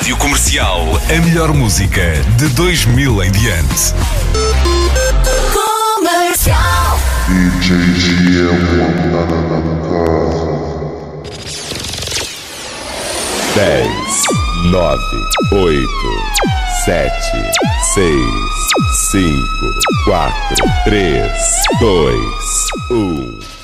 Rádio Comercial, a melhor música de 2000 em diante. Comercial. DJ casa. 10, 9, 8, 7, 6, 5, 4, 3, 2, 1.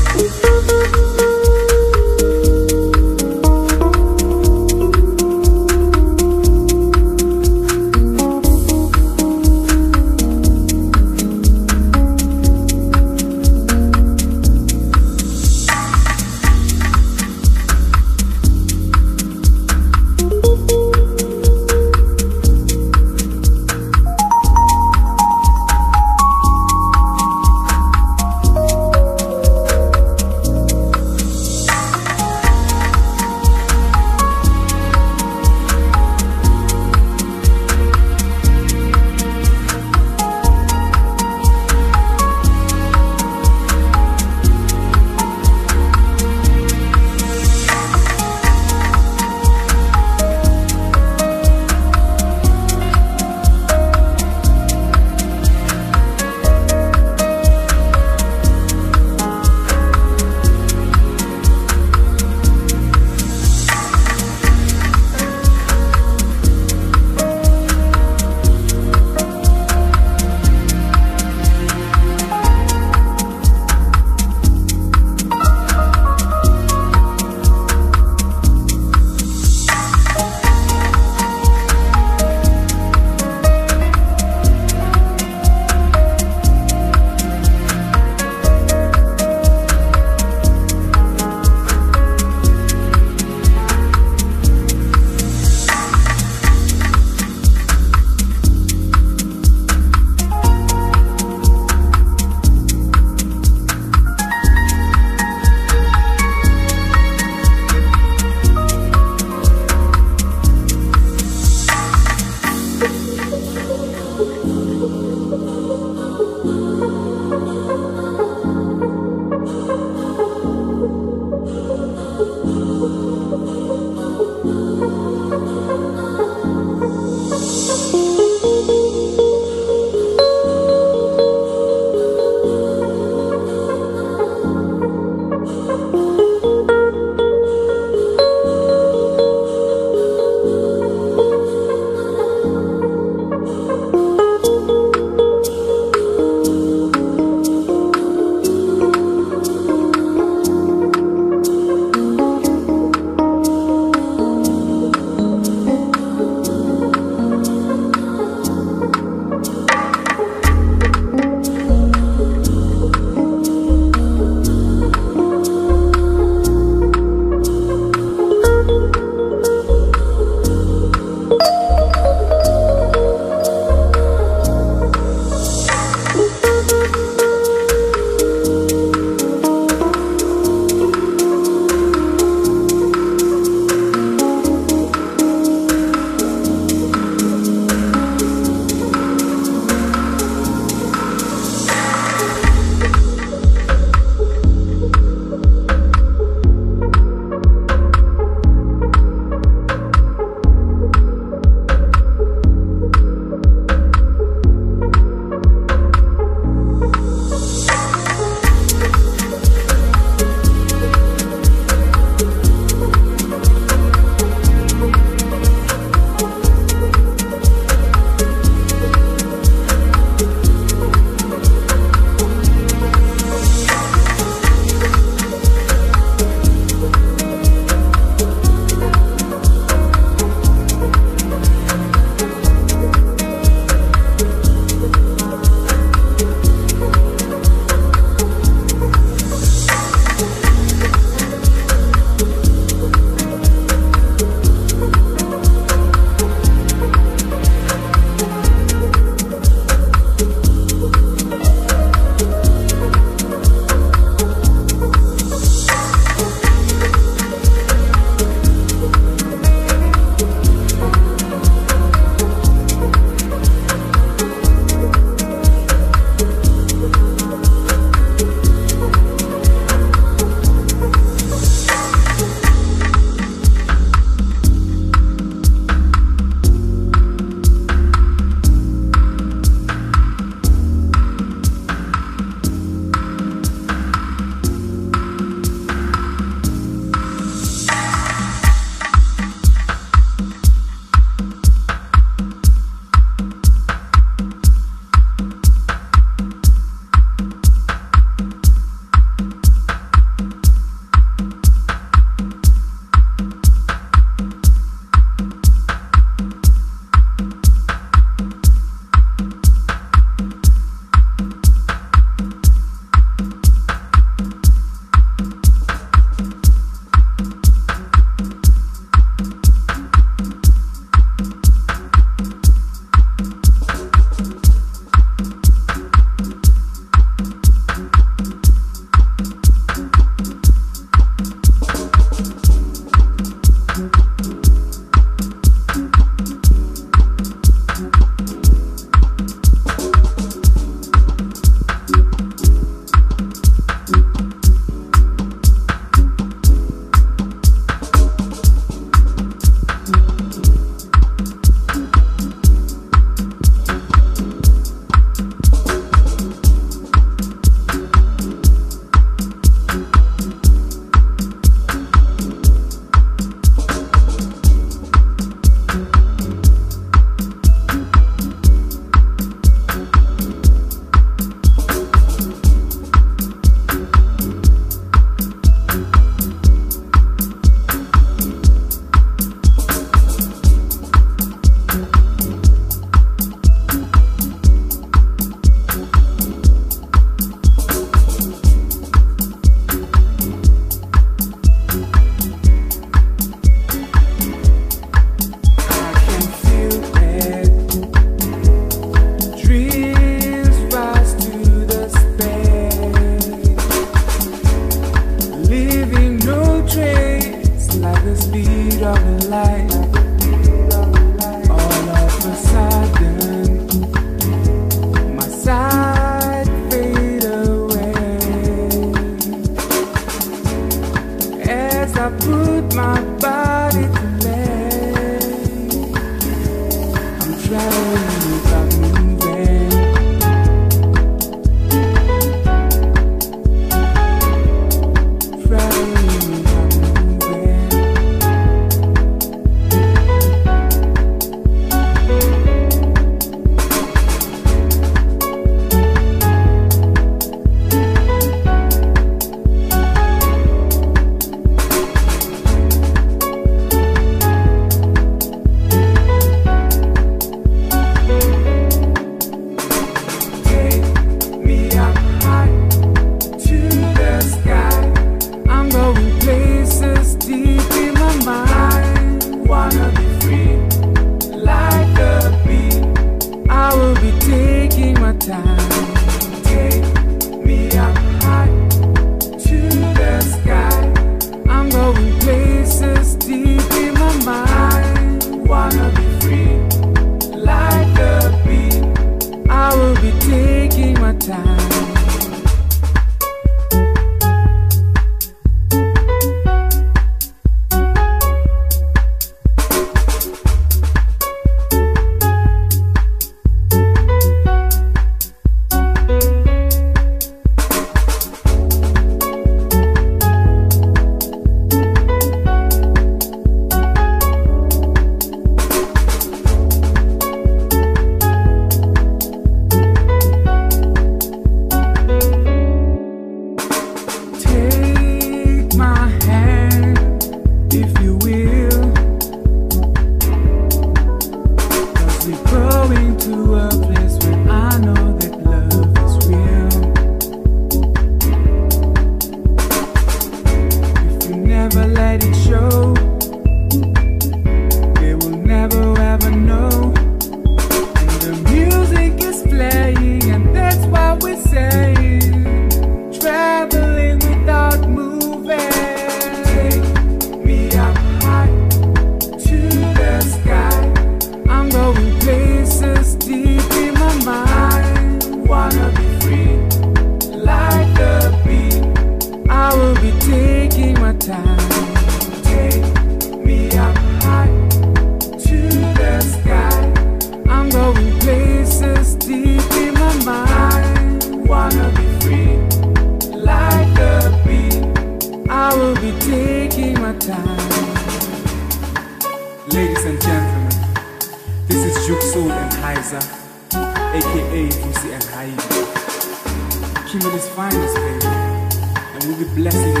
blessing.